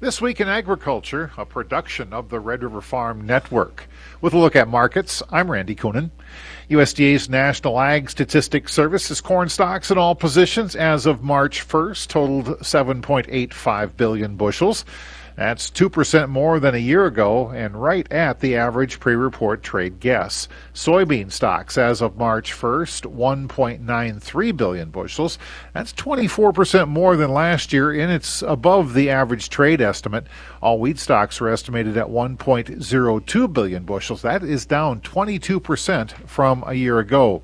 This Week in Agriculture, a production of the Red River Farm Network. With a look at markets, I'm Randy Koenen. USDA's National Ag Statistics Service says corn stocks in all positions as of March 1st totaled 7.85 billion bushels. That's 2% more than a year ago and right at the average pre report trade guess. Soybean stocks as of March 1st, 1.93 billion bushels. That's 24% more than last year and it's above the average trade estimate. All wheat stocks are estimated at 1.02 billion bushels. That is down 22% from a year ago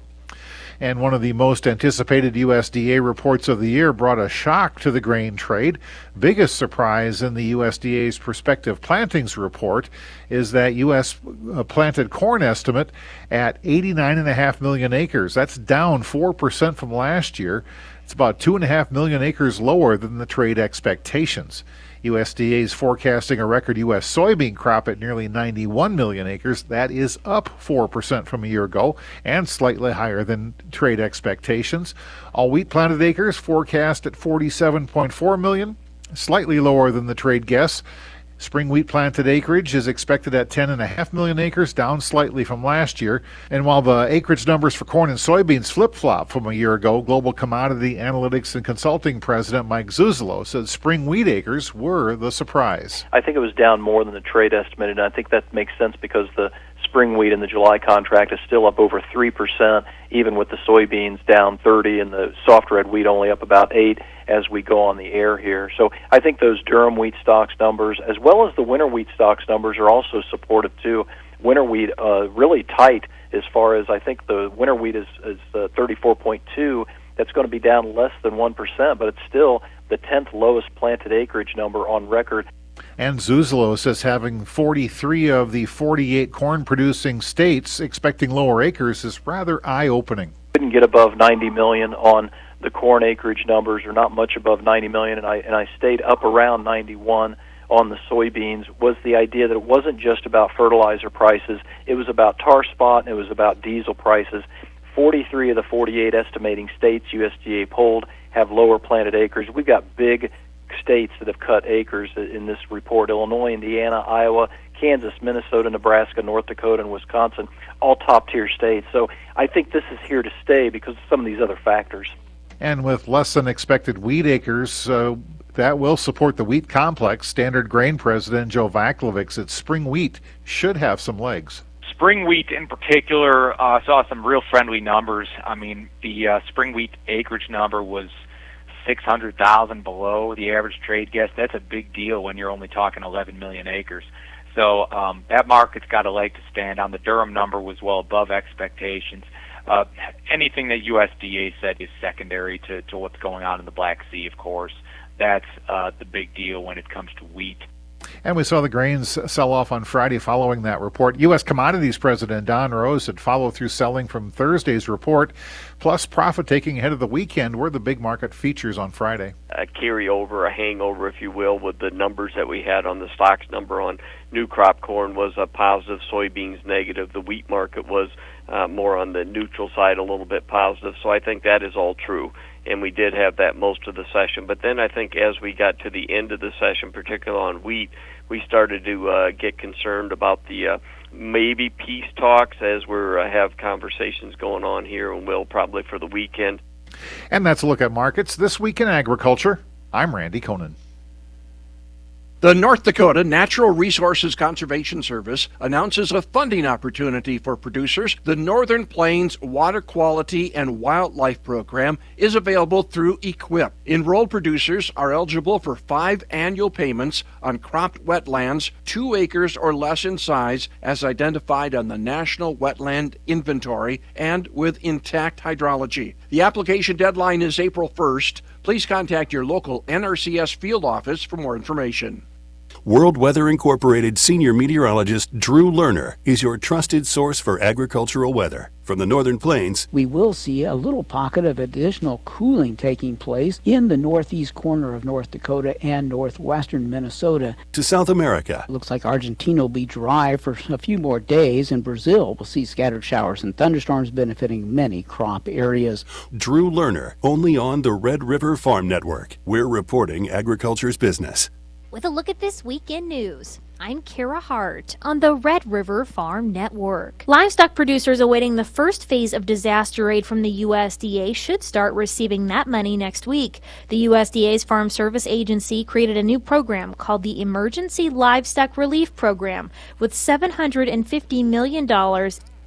and one of the most anticipated USDA reports of the year brought a shock to the grain trade. Biggest surprise in the USDA's prospective plantings report is that U.S. Uh, planted corn estimate at 89.5 million acres. That's down 4% from last year. It's about 2.5 million acres lower than the trade expectations. USDA is forecasting a record U.S. soybean crop at nearly 91 million acres. That is up 4% from a year ago and slightly higher than trade expectations. All wheat planted acres forecast at 47.4 million, slightly lower than the trade guess. Spring wheat planted acreage is expected at 10.5 million acres, down slightly from last year. And while the acreage numbers for corn and soybeans flip flop from a year ago, Global Commodity Analytics and Consulting President Mike Zuzolo said spring wheat acres were the surprise. I think it was down more than the trade estimated, and I think that makes sense because the spring wheat in the July contract is still up over 3%, even with the soybeans down 30 and the soft red wheat only up about 8 as we go on the air here. So I think those Durum wheat stocks numbers, as well as the winter wheat stocks numbers, are also supportive too. Winter wheat uh, really tight as far as I think the winter wheat is, is uh, 34.2. That's going to be down less than 1%, but it's still the 10th lowest planted acreage number on record. And Zuzolo says having 43 of the 48 corn producing states expecting lower acres is rather eye opening. Didn't get above 90 million on the corn acreage numbers, or not much above 90 million, and I and I stayed up around 91 on the soybeans. Was the idea that it wasn't just about fertilizer prices; it was about tar spot and it was about diesel prices. 43 of the 48 estimating states USDA polled have lower planted acres. We've got big states that have cut acres in this report Illinois, Indiana, Iowa, Kansas, Minnesota, Nebraska, North Dakota, and Wisconsin, all top tier states. So I think this is here to stay because of some of these other factors. And with less than expected wheat acres, uh, that will support the wheat complex. Standard Grain President Joe Vaclavik said spring wheat should have some legs. Spring wheat in particular uh, saw some real friendly numbers. I mean, the uh, spring wheat acreage number was 600,000 below the average trade guess, that's a big deal when you're only talking 11 million acres. So um, that market's got a leg to stand on. The Durum number was well above expectations. Uh, anything that USDA said is secondary to, to what's going on in the Black Sea, of course. That's uh, the big deal when it comes to wheat. And we saw the grains sell off on Friday following that report. U.S. Commodities President Don Rose said follow through selling from Thursday's report, plus profit taking ahead of the weekend were the big market features on Friday. A carryover, a hangover, if you will, with the numbers that we had on the stocks number on new crop corn was a positive, soybeans negative. The wheat market was uh, more on the neutral side, a little bit positive. So I think that is all true and we did have that most of the session. But then I think as we got to the end of the session, particularly on wheat, we started to uh, get concerned about the uh, maybe peace talks as we uh, have conversations going on here, and will probably for the weekend. And that's a look at markets this week in agriculture. I'm Randy Koenen. The North Dakota Natural Resources Conservation Service announces a funding opportunity for producers. The Northern Plains Water Quality and Wildlife Program is available through EQIP. Enrolled producers are eligible for five annual payments on cropped wetlands two acres or less in size as identified on the National Wetland Inventory and with intact hydrology. The application deadline is April 1st. Please contact your local NRCS field office for more information. World Weather Incorporated senior meteorologist Drew Lerner is your trusted source for agricultural weather. From the northern plains, we will see a little pocket of additional cooling taking place in the northeast corner of North Dakota and northwestern Minnesota. To South America, it looks like Argentina will be dry for a few more days, and Brazil will see scattered showers and thunderstorms benefiting many crop areas. Drew Lerner, only on the Red River Farm Network. We're reporting agriculture's business. With a look at this weekend news. I'm Kara Hart on the Red River Farm Network. Livestock producers awaiting the first phase of disaster aid from the USDA should start receiving that money next week. The USDA's Farm Service Agency created a new program called the Emergency Livestock Relief Program with $750 million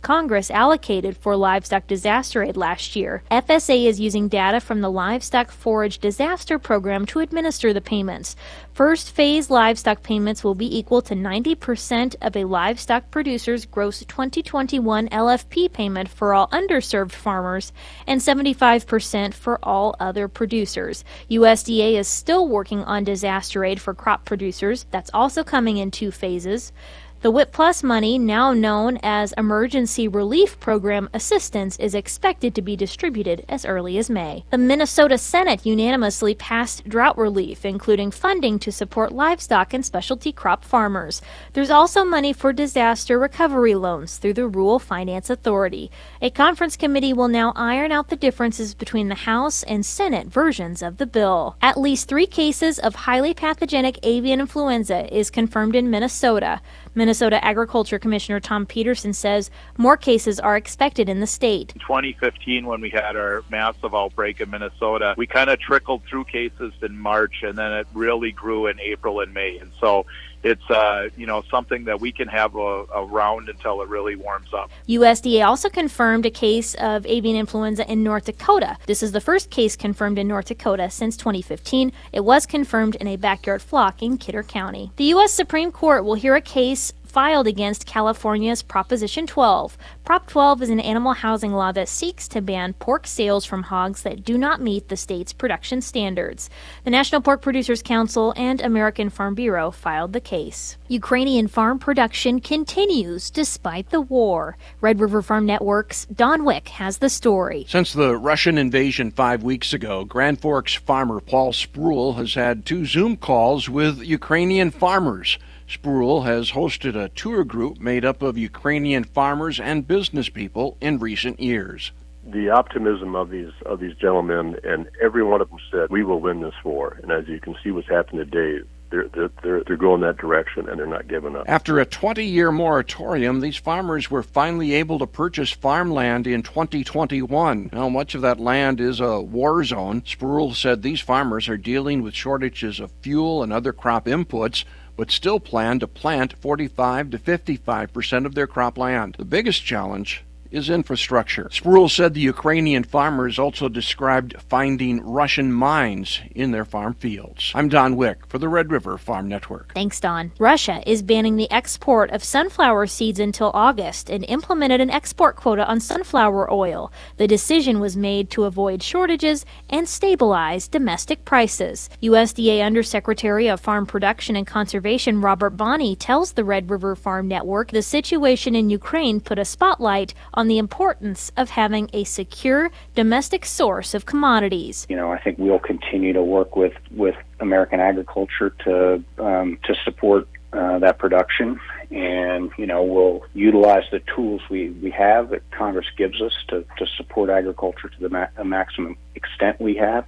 Congress allocated for livestock disaster aid last year. FSA is using data from the Livestock Forage Disaster Program to administer the payments. First phase livestock payments will be equal to 90% of a livestock producer's gross 2021 LFP payment for all underserved farmers and 75% for all other producers. USDA is still working on disaster aid for crop producers. That's also coming in two phases. The WHIP Plus money, now known as Emergency Relief Program Assistance, is expected to be distributed as early as May. The Minnesota Senate unanimously passed drought relief, including funding to support livestock and specialty crop farmers. There's also money for disaster recovery loans through the Rural Finance Authority. A conference committee will now iron out the differences between the House and Senate versions of the bill. At least three cases of highly pathogenic avian influenza is confirmed in Minnesota. Minnesota Agriculture Commissioner Thom Petersen says more cases are expected in the state. In 2015, when we had our massive outbreak in Minnesota, we kind of trickled through cases in March, and then it really grew in April and May. And so it's uh, you know something that we can have around until it really warms up. USDA also confirmed a case of avian influenza in North Dakota. This is the first case confirmed in North Dakota since 2015. It was confirmed in a backyard flock in Kidder County. The U.S. Supreme Court will hear a case filed against California's Proposition 12. Prop 12 is an animal housing law that seeks to ban pork sales from hogs that do not meet the state's production standards. The National Pork Producers Council and American Farm Bureau filed the case. Ukrainian farm production continues despite the war. Red River Farm Network's Don Wick has the story. Since the Russian invasion five weeks ago, Grand Forks farmer Paul Spruill has had two Zoom calls with Ukrainian farmers. Spruill has hosted a tour group made up of Ukrainian farmers and business people in recent years. The optimism of these of these gentlemen, and every one of them said, "We will win this war." And as you can see, what's happened today, they're, they're, they're going that direction and they're not giving up. After a 20 year moratorium, these farmers were finally able to purchase farmland in 2021. Now, much of that land is a war zone. Spruill said these farmers are dealing with shortages of fuel and other crop inputs but still plan to plant 45 to 55 percent of their cropland. The biggest challenge is infrastructure. Spruill said the Ukrainian farmers also described finding Russian mines in their farm fields. I'm Don Wick for the Red River Farm Network. Thanks, Don. Russia is banning the export of sunflower seeds until August and implemented an export quota on sunflower oil. The decision was made to avoid shortages and stabilize domestic prices. USDA Undersecretary of Farm Production and Conservation Robert Bonnie tells the Red River Farm Network the situation in Ukraine put a spotlight the importance of having a secure domestic source of commodities. You know, I think we'll continue to work with, with American agriculture to um, to support uh, that production, and you know we'll utilize the tools we, we have that Congress gives us to, to support agriculture to the ma- maximum extent we have,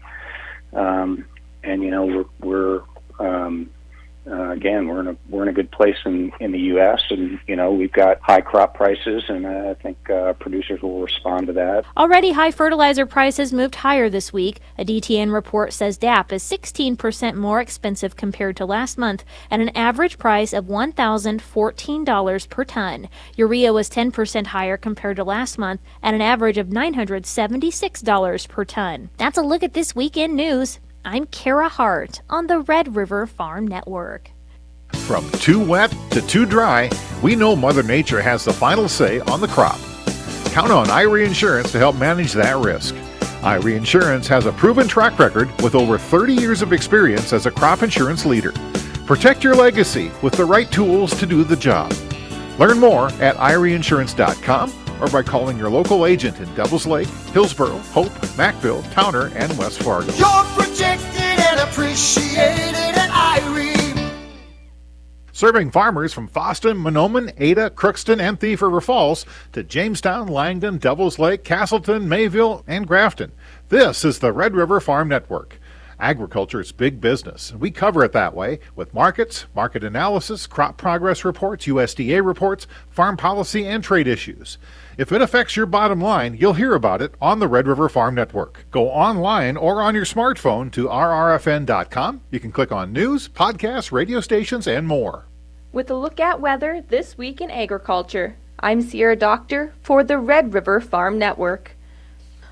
um, and you know we're we're um, uh, again, we're in a we're in a good place in in the U.S. and you know we've got high crop prices, and uh, I think uh, producers will respond to that. Already, high fertilizer prices moved higher this week. A DTN report says DAP is 16% more expensive compared to last month, at an average price of $1,014 per ton. Urea was 10% higher compared to last month, at an average of $976 per ton. That's a look at this weekend news. I'm Kara Hart on the Red River Farm Network. From too wet to too dry, we know Mother Nature has the final say on the crop. Count on Irie Insurance to help manage that risk. Irie Insurance has a proven track record with over 30 years of experience as a crop insurance leader. Protect your legacy with the right tools to do the job. Learn more at IrieInsurance.com or by calling your local agent in Devils Lake, Hillsboro, Hope, McVille, Towner, and West Fargo. You're protected and appreciated at Irie. Serving farmers from Fosston, Mahnomen, Ada, Crookston, and Thief River Falls to Jamestown, Langdon, Devils Lake, Castleton, Mayville, and Grafton. This is the Red River Farm Network. Agriculture is big business, and we cover it that way with markets, market analysis, crop progress reports, USDA reports, farm policy, and trade issues. If it affects your bottom line, you'll hear about it on the Red River Farm Network. Go online or on your smartphone to rrfn.com. You can click on news, podcasts, radio stations, and more. With a look at weather this week in agriculture, I'm Sierra Doctor for the Red River Farm Network.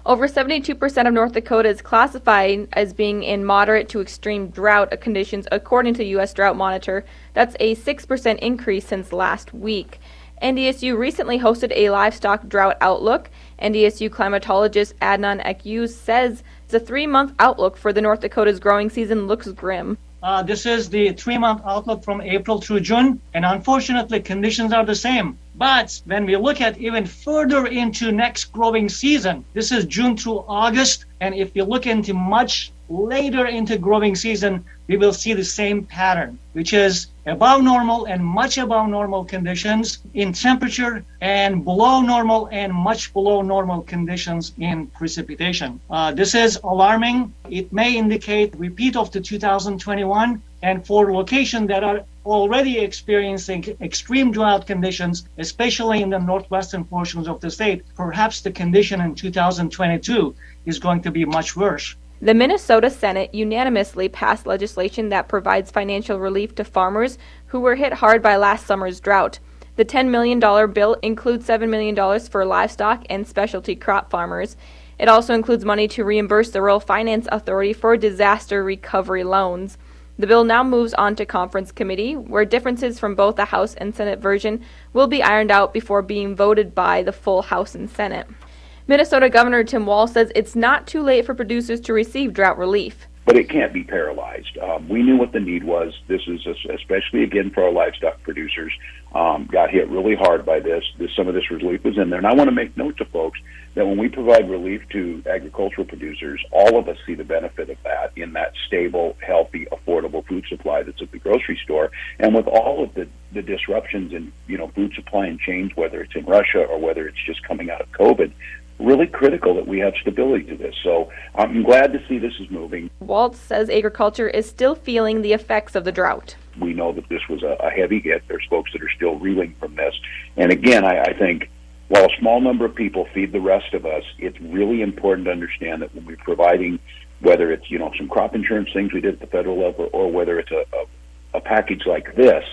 Over 72% of North Dakota is classified as being in moderate to extreme drought conditions according to U.S. Drought Monitor. That's a 6% increase since last week. NDSU recently hosted a livestock drought outlook. NDSU climatologist Adnan Akyuz says the three month outlook for the North Dakota's growing season looks grim. Uh, this is the three month outlook from April through June, and unfortunately, conditions are the same. But when we look at even further into next growing season, this is June through August, and if you look into much later into growing season, we will see the same pattern, which is above normal and much above normal conditions in temperature and below normal and much below normal conditions in precipitation. Uh, this is alarming. It may indicate repeat of the 2021 and for locations that are already experiencing extreme drought conditions, especially in the northwestern portions of the state, perhaps the condition in 2022 is going to be much worse. The Minnesota Senate unanimously passed legislation that provides financial relief to farmers who were hit hard by last summer's drought. The $10 million bill includes $7 million for livestock and specialty crop farmers. It also includes money to reimburse the Rural Finance Authority for disaster recovery loans. The bill now moves on to conference committee, where differences from both the House and Senate version will be ironed out before being voted by the full House and Senate. Minnesota Governor Tim Walz says it's not too late for producers to receive drought relief. But it can't be paralyzed. Um, we knew what the need was. This is especially again for our livestock producers. Um, got hit really hard by this. this. Some of this relief was in there, and I want to make note to folks that when we provide relief to agricultural producers, all of us see the benefit of that in that stable, healthy, affordable food supply that's at the grocery store. And with all of the, the disruptions in you know food supply and chains, whether it's in Russia or whether it's just coming out of COVID, really critical that we have stability to this. So I'm glad to see this is moving. Walz says agriculture is still feeling the effects of the drought. We know that this was a, a heavy hit. There's folks that are still reeling from this. And again, I, I think while a small number of people feed the rest of us, it's really important to understand that when we're providing, whether it's you know some crop insurance things we did at the federal level, or whether it's a, a, a package like this,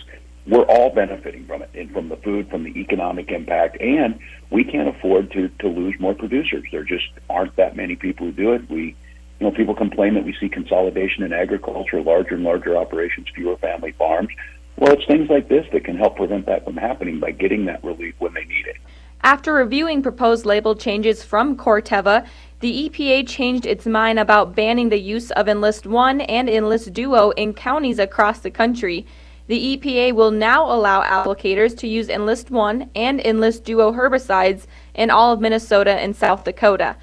we're all benefiting from it, and from the food, from the economic impact, and we can't afford to to lose more producers. There just aren't that many people who do it. We, you know, people complain that we see consolidation in agriculture, larger and larger operations, fewer family farms. Well, it's things like this that can help prevent that from happening by getting that relief when they need it. After reviewing proposed label changes from Corteva, the EPA changed its mind about banning the use of Enlist 1 and Enlist Duo in counties across the country. The EPA will now allow applicators to use Enlist 1 and Enlist Duo herbicides in all of Minnesota and South Dakota.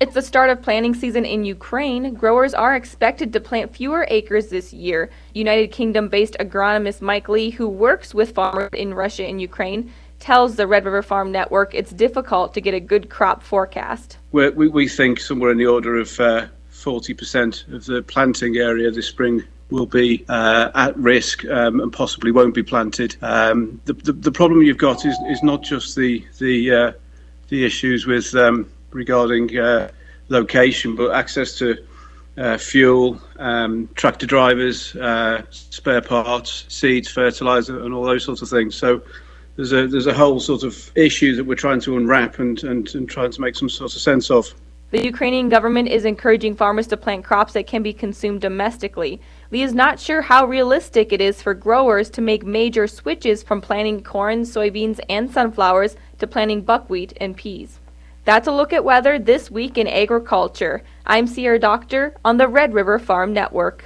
It's the start of planting season in Ukraine. Growers are expected to plant fewer acres this year. United Kingdom based agronomist Mike Lee, who works with farmers in Russia and Ukraine, tells the Red River Farm Network it's difficult to get a good crop forecast. we we, think somewhere in the order of uh, 40% of the planting area this spring will be uh, at risk um, and possibly won't be planted. Um, the, the, the, problem you've got is, is not just the the uh, the issues with um, regarding uh, location, but access to uh, fuel, um, tractor drivers, uh, spare parts, seeds, fertilizer, and all those sorts of things. So there's a there's a whole sort of issue that we're trying to unwrap and, and, and trying to make some sort of sense of. The Ukrainian government is encouraging farmers to plant crops that can be consumed domestically. Lee is not sure how realistic it is for growers to make major switches from planting corn, soybeans, and sunflowers to planting buckwheat and peas. That's a look at weather this week in agriculture. I'm Sierra Doctor on the Red River Farm Network.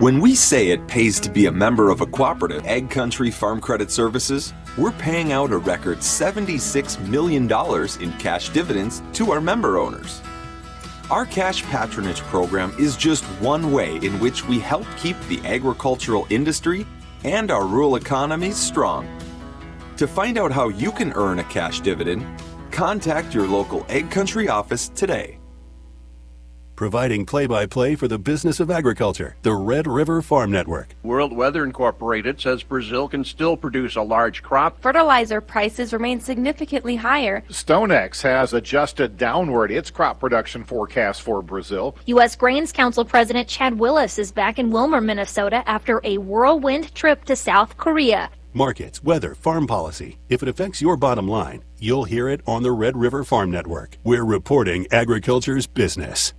When we say it pays to be a member of a cooperative, Ag Country Farm Credit Services, we're paying out a record $76 million in cash dividends to our member owners. Our cash patronage program is just one way in which we help keep the agricultural industry and our rural economies strong. To find out how you can earn a cash dividend, contact your local Ag Country office today. Providing play by play for the business of agriculture. The Red River Farm Network. World Weather Incorporated says Brazil can still produce a large crop. Fertilizer prices remain significantly higher. StoneX has adjusted downward its crop production forecast for Brazil. U.S. Grains Council President Chad Willis is back in Willmar, Minnesota after a whirlwind trip to South Korea. Markets, weather, farm policy. If it affects your bottom line, you'll hear it on the Red River Farm Network. We're reporting agriculture's business.